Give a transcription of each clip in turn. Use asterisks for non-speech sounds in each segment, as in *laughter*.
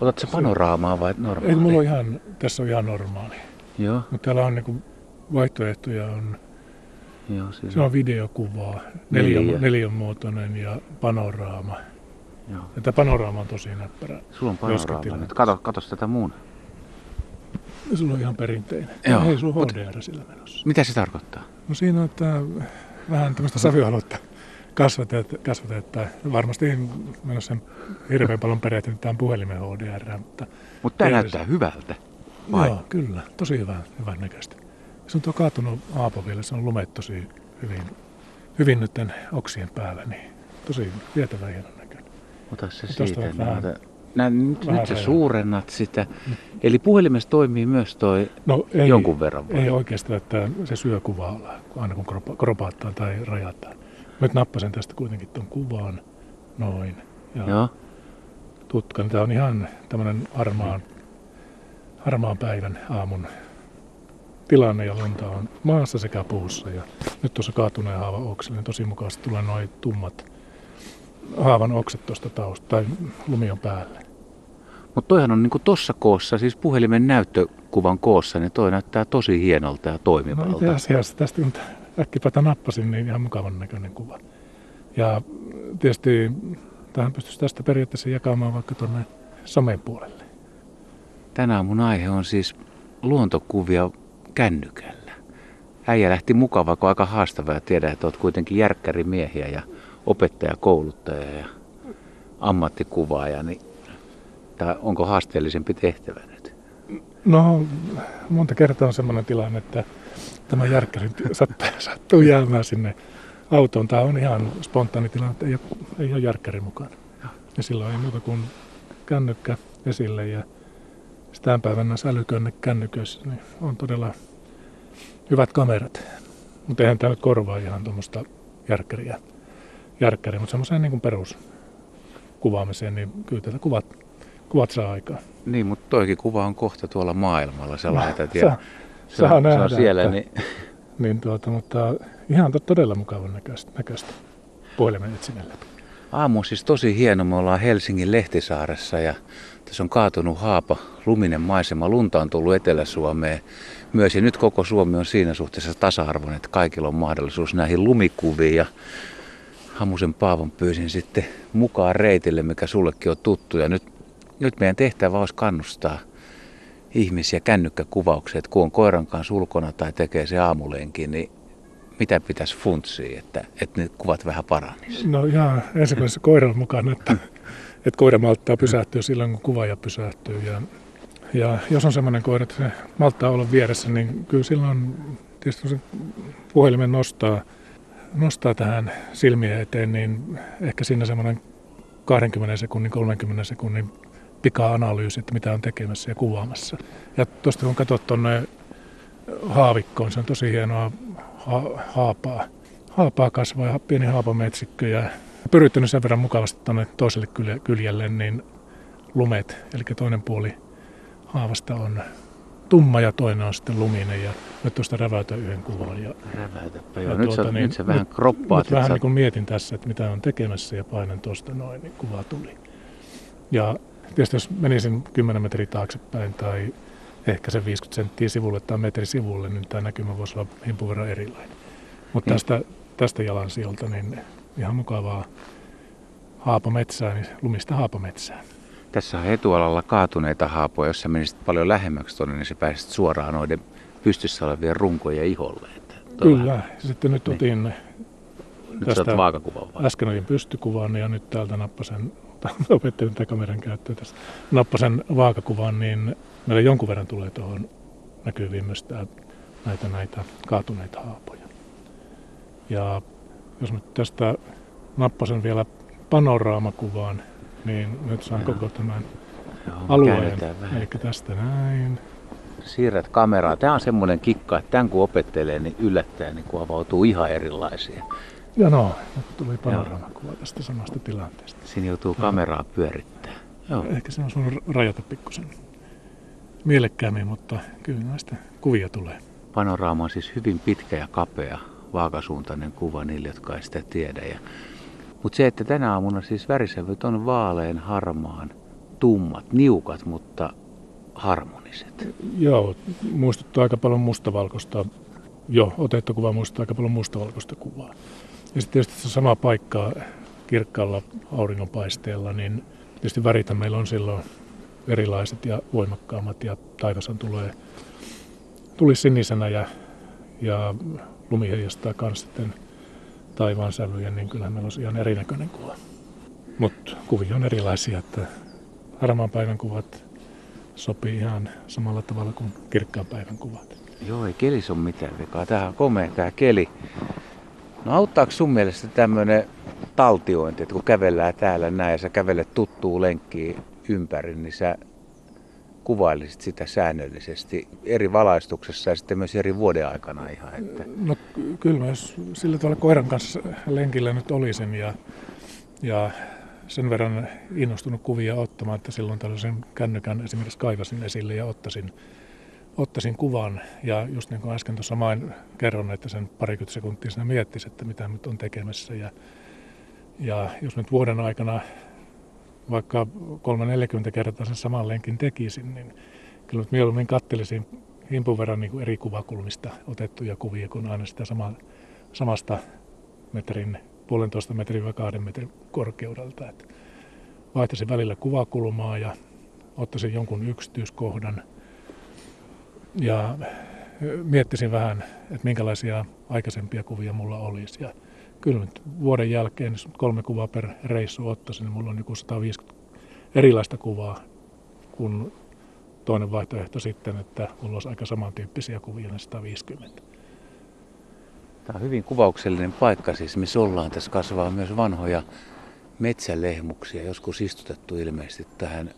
Otatko panoraamaa vai normaalia? Ei, mulla on ihan, tässä on ihan normaali. Joo, Mutta täällä on niinku vaihtoehtoja. On, joo, siis, se on videokuvaa, Neljä. neljän, neljän muotoinen ja panoraama. joo. Ja tämä panoraama on tosi näppärä. Sulla on panoraama nyt. Kato, kato tätä muun. Sulla on ihan perinteinen. Joo, Ei sulla mut- HDR sillä menossa. Mitä se tarkoittaa? No siinä on että vähän tämmöistä savioaluetta kasvatet, kasvatetta. Varmasti menossa hirveän paljon perehtynyt puhelimen HDR, mutta Mutta tämä näyttää hyvältä. Vai? Joo, kyllä. Tosi hyvä, hyvän näköistä. Se on tuo kaatunut aapo vielä, se on lumet tosi hyvin, hyvin nyt tän oksien päällä, niin tosi vietävä hienon näköinen. Ota se Tosta siitä. niin vähän- ota- Nää, nyt, nyt sä suurennat sitä. Eli puhelimessa toimii myös toi No ei, jonkun verran. vai? ei oikeastaan, että se syö kuvaa aina kun kropa- kropaattaa tai rajataan. Nyt nappasin tästä kuitenkin tuon kuvaan, noin. Ja Joo. tutkan, tämä on ihan tämmöinen harmaan, harmaan päivän aamun tilanne ja lunta on maassa sekä puussa. Ja nyt tuossa kaatuneen haavan oksille, niin tosi mukavasti tulee noin tummat haavan okset tuosta tausta tai lumion päälle. Mutta toihan on niinku tossa koossa, siis puhelimen näyttökuvan koossa, niin toi näyttää tosi hienolta ja No toimivalta. itse asiassa tästä kun äkkipäätä nappasin, niin ihan mukavan näköinen kuva. Ja tietysti tähän pystyisi tästä periaatteessa jakamaan vaikka tuonne somen puolelle. Tänään mun aihe on siis luontokuvia kännykällä. Äijä lähti mukava, kun aika haastavaa ja tiedä, että oot kuitenkin järkkärimiehiä ja opettaja, kouluttaja ja ammattikuvaaja, niin tää onko haasteellisempi tehtävä? No, monta kertaa on semmoinen tilanne, että tämä järkkäri sattuu, jäämään sinne autoon. Tämä on ihan spontaani tilanne, ei ei ole järkkäri mukana. Ja silloin ei muuta kuin kännykkä esille ja tämän päivän näissä älykönne kännyköissä niin on todella hyvät kamerat. Mutta eihän tämä nyt korvaa ihan tuommoista järkkäriä, järkkäriä mutta semmoiseen niin peruskuvaamiseen, niin kyllä tätä kuvat, kuvat saa aikaan. Niin, mutta toikin kuva on kohta tuolla maailmalla. Sä lähetät ja Saa, se, on, saa se nähdä, on siellä, että- niin *laughs* Niin tuota, mutta ihan to- todella mukavan näköistä, näköistä puhelimen etsinnän läpi. Aamu on siis tosi hieno. Me ollaan Helsingin Lehtisaaressa ja tässä on kaatunut haapa, luminen maisema. Lunta on tullut Etelä-Suomeen myös ja nyt koko Suomi on siinä suhteessa tasa-arvoinen, että kaikilla on mahdollisuus näihin lumikuviin. Ja Hamusen Paavon pyysin sitten mukaan reitille, mikä sullekin on tuttu. Ja nyt, nyt meidän tehtävä olisi kannustaa ihmisiä kännykkäkuvaukseen, että kun on koiran kanssa ulkona tai tekee se aamulenkin, niin mitä pitäisi funtsia, että, että ne kuvat vähän paranisi? No ihan ensimmäisessä koiran mukana, että, että koira malttaa pysähtyä silloin, kun kuvaaja pysähtyy. Ja, ja jos on semmoinen koira, että se malttaa olla vieressä, niin kyllä silloin tietysti se puhelimen nostaa, nostaa tähän silmien eteen, niin ehkä siinä semmoinen 20 sekunnin, 30 sekunnin pika-analyysi, että mitä on tekemässä ja kuvaamassa. Ja tuosta kun katsot tuonne haavikkoon, se on tosi hienoa ha- haapaa. Haapaa kasvaa ja pieni haapametsikkö ja pyrittänyt sen verran mukavasti tuonne toiselle kylje- kyljelle, niin lumet, eli toinen puoli haavasta on tumma ja toinen on sitten luminen ja nyt tuosta räväytän yhden kuvan. Ja, Räväytäpä ja joo. Nyt, sä, tuota, nyt sä vähän kroppaat. Nyt vähän sä- niin kuin mietin tässä, että mitä on tekemässä ja painan tuosta noin, niin kuva tuli. Ja tietysti jos menisin 10 metriä taaksepäin tai ehkä se 50 senttiä sivulle tai metri sivulle, niin tämä näkymä voisi olla himpun verran erilainen. Mutta Niin. tästä, tästä jalansiolta niin ihan mukavaa haapametsää, niin lumista haapametsää. Tässä on etualalla kaatuneita haapoja. Jos sä menisit paljon lähemmäksi tuonne, niin sä pääsit suoraan noiden pystyssä olevien runkojen iholle. Että Kyllä. Sitten nyt Niin. otin Nyt tästä vaakakuvan vai? äsken olin pystykuvan ja nyt täältä nappasen, *laughs* opettelin tätä kameran käyttöä tässä, nappasen vaakakuvan, niin meillä jonkun verran tulee tuohon näkyviin myös tää, näitä, näitä kaatuneita haapoja. Ja jos nyt tästä nappasen vielä panoraamakuvaan, niin nyt saan Joo. koko tämän Joo, alueen. Eli tästä näin. Siirrät kameraa. Tämä on semmoinen kikka, että tämän kun opettelee, niin yllättäen niin kun avautuu ihan erilaisia. Ja no, tuli panoraamakuva tästä samasta tilanteesta. Siinä joutuu kameraa pyörittää. Joo. Ehkä se on sun rajata pikkusen mielekkäämmin, mutta kyllä näistä kuvia tulee. Panoraama on siis hyvin pitkä ja kapea, vaakasuuntainen kuva niille, jotka ei sitä tiedä. Ja... Mutta se, että tänä aamuna siis värisävyt on vaalean harmaan tummat, niukat, mutta harmoniset. Joo, muistuttaa aika paljon mustavalkoista. Jo, otettu kuva muistuttaa aika paljon mustavalkoista kuvaa. Ja sitten tietysti se sama paikka kirkkaalla auringonpaisteella, niin tietysti väritä meillä on silloin erilaiset ja voimakkaammat ja taivasan tulee tuli sinisenä ja, ja lumi heijastaa myös sitten taivaan sävyjä, niin kyllähän meillä on ihan erinäköinen kuva. Mutta kuvia on erilaisia, että harmaan päivän kuvat sopii ihan samalla tavalla kuin kirkkaan päivän kuvat. Joo, ei kelis ole mitään vikaa. Tämähän on komea tämä keli. No auttaako sun mielestä tämmöinen taltiointi, että kun kävellään täällä näin ja sä kävelet tuttuu lenkkiin ympäri, niin sä kuvailisit sitä säännöllisesti eri valaistuksessa ja sitten myös eri vuoden aikana ihan? Että... No kyllä mä sillä tavalla koiran kanssa lenkillä nyt olisin ja, ja sen verran innostunut kuvia ottamaan, että silloin tällaisen kännykän esimerkiksi kaivasin esille ja ottaisin, ottaisin kuvan. Ja just niin kuin äsken tuossa main kerron, että sen parikymmentä sekuntia sinä miettisi, että mitä nyt on tekemässä. Ja, ja jos nyt vuoden aikana vaikka 340 kertaa sen saman lenkin tekisin, niin kyllä nyt mieluummin kattelisin himpun verran niin kuin eri kuvakulmista otettuja kuvia, kun aina sitä sama, samasta metrin, puolentoista metrin vai kahden metrin korkeudelta. Että vaihtaisin välillä kuvakulmaa ja ottaisin jonkun yksityiskohdan ja miettisin vähän, että minkälaisia aikaisempia kuvia mulla olisi. Ja kyllä nyt vuoden jälkeen, kolme kuvaa per reissu ottaisin, niin mulla on joku 150 erilaista kuvaa kuin toinen vaihtoehto sitten, että mulla olisi aika samantyyppisiä kuvia ne 150. Tämä on hyvin kuvauksellinen paikka siis, missä ollaan. Tässä kasvaa myös vanhoja metsälehmuksia, joskus istutettu ilmeisesti tähän.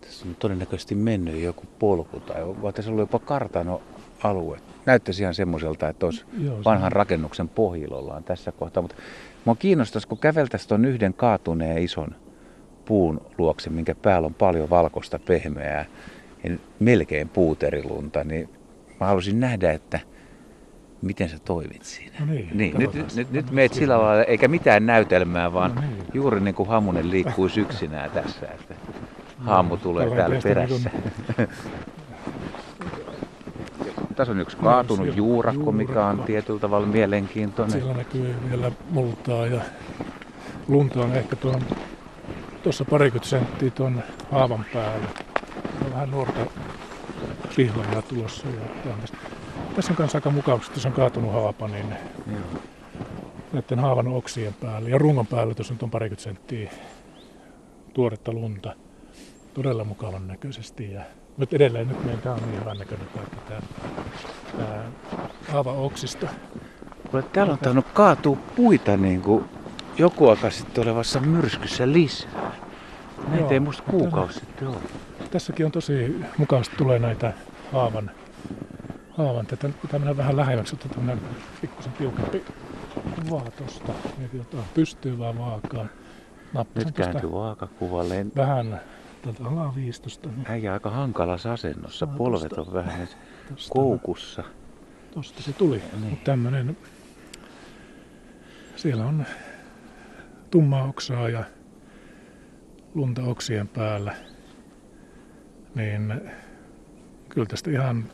Tässä on todennäköisesti mennyt joku polku tai vai tässä ollut jopa kartano alue. Näyttäisi ihan semmoiselta, että olisi Joo, vanhan rakennuksen pohjilollaan tässä kohtaa. Mutta mua kiinnostaisi, kun käveltäisiin tuon yhden kaatuneen ison puun luokse, minkä päällä on paljon valkoista pehmeää ja melkein puuterilunta, niin mä haluaisin nähdä, että miten sä toimit siinä. No niin, niin nyt, nyt, nyt, nyt meet sillä lailla, eikä mitään näytelmää, vaan no niin. juuri niin kuin Hamunen liikkuu yksinään tässä, että haamu tulee no, täällä perässä. Niin *laughs* Tässä on yksi kaatunut no, juurakko, mikä on tietyllä tavalla mielenkiintoinen. Siellä näkyy vielä multaa ja lunta on ehkä tuon tuossa parikymmentä senttiä tuon haavan päällä. On vähän nuorta pihlajaa tulossa ja tämmöistä. Tässä on kanssa aika mukava, että on kaatunut haapa, niin Joo. näiden haavan oksien päällä ja rungon päällä tuossa on tuon parikymmentä senttiä tuoretta lunta. Todella mukavan näköisesti ja nyt edelleen nyt meidän tämä on niin hyvän näköinen paikka tämä, tämä haava oksista. Kuule, täällä on tainnut kaatua puita niin kuin joku aika sitten olevassa myrskyssä lisää. Näitä ei musta kuukausi sitten ole. Tässäkin on tosi mukavasti tulee näitä haavan, haavan tätä pitää mennä vähän lähemmäksi, että tämmöinen pikkusen tiukempi kuvaa tosta. Mietin jotain pystyvää vaakaa. Nappasin Nyt kääntyy vaakakuvalle. Vähän tältä alaviistosta. Niin. Äijä aika hankalassa asennossa. No, Polvet on vähän tosta, koukussa. Tosta se tuli. Niin. Mutta tämmönen, siellä on tummaa oksaa ja lunta oksien päällä, niin kyllä tästä ihan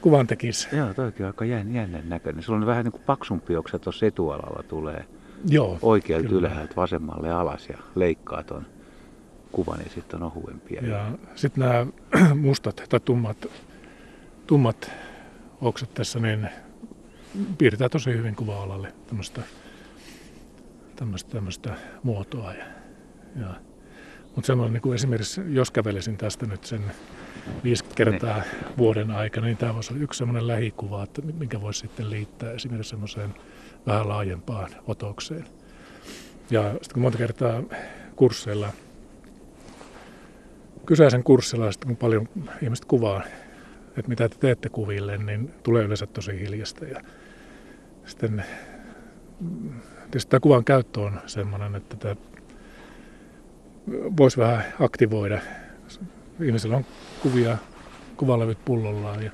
kuvan tekisi. Joo, toikin aika jännän näköinen. Sulla on vähän niin kuin paksumpi oksa tuossa etualalla tulee Joo, oikealta ylhäältä vasemmalle alas ja leikkaa tuon kuvan ja sitten on ohuempia. Ja sitten nämä *clears throat* mustat tai tummat, tummat oksat tässä, niin piirtää tosi hyvin kuva-alalle tämmöistä tämmöistä, tämmöistä muotoa. Ja, ja, mutta semmoinen niin kuin esimerkiksi, jos kävelisin tästä nyt sen viisi kertaa niin. vuoden aikana, niin tämä voisi olla yksi semmoinen lähikuva, että minkä voisi sitten liittää esimerkiksi semmoiseen vähän laajempaan otokseen. Ja sitten kun monta kertaa kursseilla, kyseisen kurssilla, kun paljon ihmiset kuvaa, että mitä te teette kuville, niin tulee yleensä tosi hiljasta. Ja sitten Tietysti tämä kuvan käyttö on sellainen, että tämä voisi vähän aktivoida. Ihmisillä on kuvia, kuvalevyt pullollaan ja,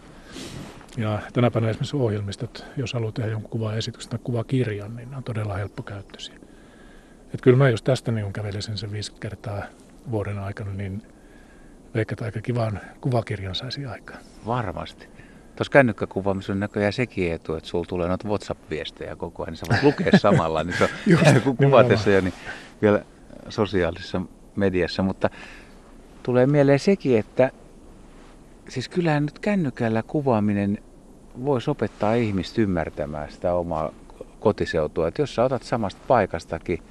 ja tänä päivänä esimerkiksi ohjelmistot, jos haluaa tehdä jonkun kuvaesityksen tai kuvakirjan, niin ne on todella helppokäyttöisiä. Että kyllä mä jos tästä niin kävelisin sen viisi kertaa vuoden aikana, niin veikkaat aika kivan kuvakirjan saisi aikaan. Varmasti. Tuossa kännykkäkuvaamissa on näköjään sekin etu, että sulla tulee noita WhatsApp-viestejä koko ajan, niin sä voit lukea *laughs* samalla, niin se on Just, kuvatessa ja niin vielä sosiaalisessa mediassa, mutta tulee mieleen sekin, että siis kyllähän nyt kännykällä kuvaaminen voisi opettaa ihmistä ymmärtämään sitä omaa kotiseutua. Että jos sä otat samasta paikastakin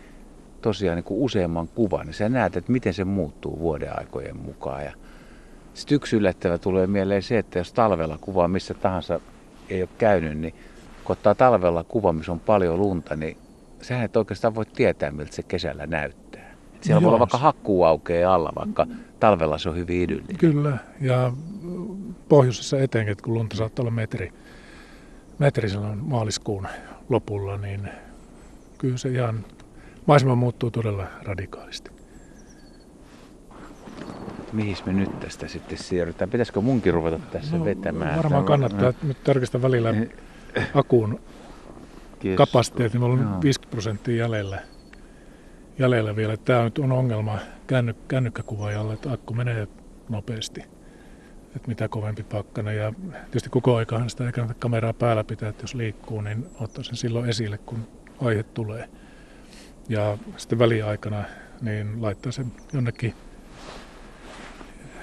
tosiaan niin kuin useamman kuvan, niin sä näet, että miten se muuttuu vuoden aikojen mukaan. Ja sitten yksi yllättävä tulee mieleen se, että jos talvella kuvaa missä tahansa ei ole käynyt, niin kun ottaa talvella kuva, missä on paljon lunta, niin sehän et oikeastaan voi tietää, miltä se kesällä näyttää. Et siellä No voi olla joo. vaikka hakkuu aukeaa alla, vaikka talvella se on hyvin idyllinen. Kyllä, ja pohjoisessa etenkin, kun lunta saattaa olla metri, metri silloin maaliskuun lopulla, niin kyllä se ihan, maisema muuttuu todella radikaalisti. Mihin me nyt tästä sitten siirrytään? Pitäisikö munkin ruveta tässä No, vetämään? Varmaan kannattaa nyt tarkistaa välillä akun Kiitos. kapasiteetti. Meillä Joo. on 50 prosenttia jäljellä, jäljellä vielä. Tämä nyt on ongelma känny, kännykkäkuvaajalle, että akku menee nopeasti. Että mitä kovempi pakkana. Ja tietysti koko aikahan sitä ei kannata kameraa päällä pitää, että jos liikkuu, niin ottaa sen silloin esille, kun aihe tulee. Ja sitten väliaikana niin laittaa sen jonnekin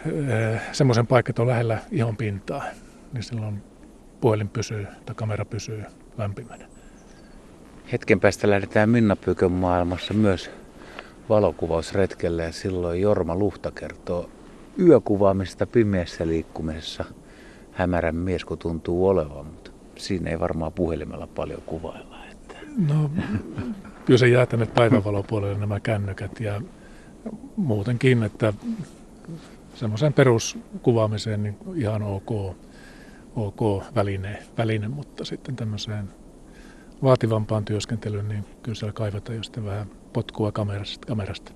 eh, semmoisen paikan, että on lähellä ihon pintaa. Niin silloin puhelin pysyy tai kamera pysyy lämpimänä. Hetken päästä lähdetään Minna Pykön maailmassa myös valokuvausretkelle ja silloin Jorma Luhta kertoo yökuvaamisesta pimeässä liikkumisessa hämärän mies, kun tuntuu olevan, mutta siinä ei varmaan puhelimella paljon kuvailla. Että. No, kyllä se jää tänne päivänvalopuolelle nämä kännykät ja muutenkin, että semmoisen peruskuvaamiseen niin ihan ok, ok väline, väline, mutta sitten tämmöiseen vaativampaan työskentelyyn, niin kyllä siellä kaivataan jo sitten vähän potkua kamerasta. kamerasta.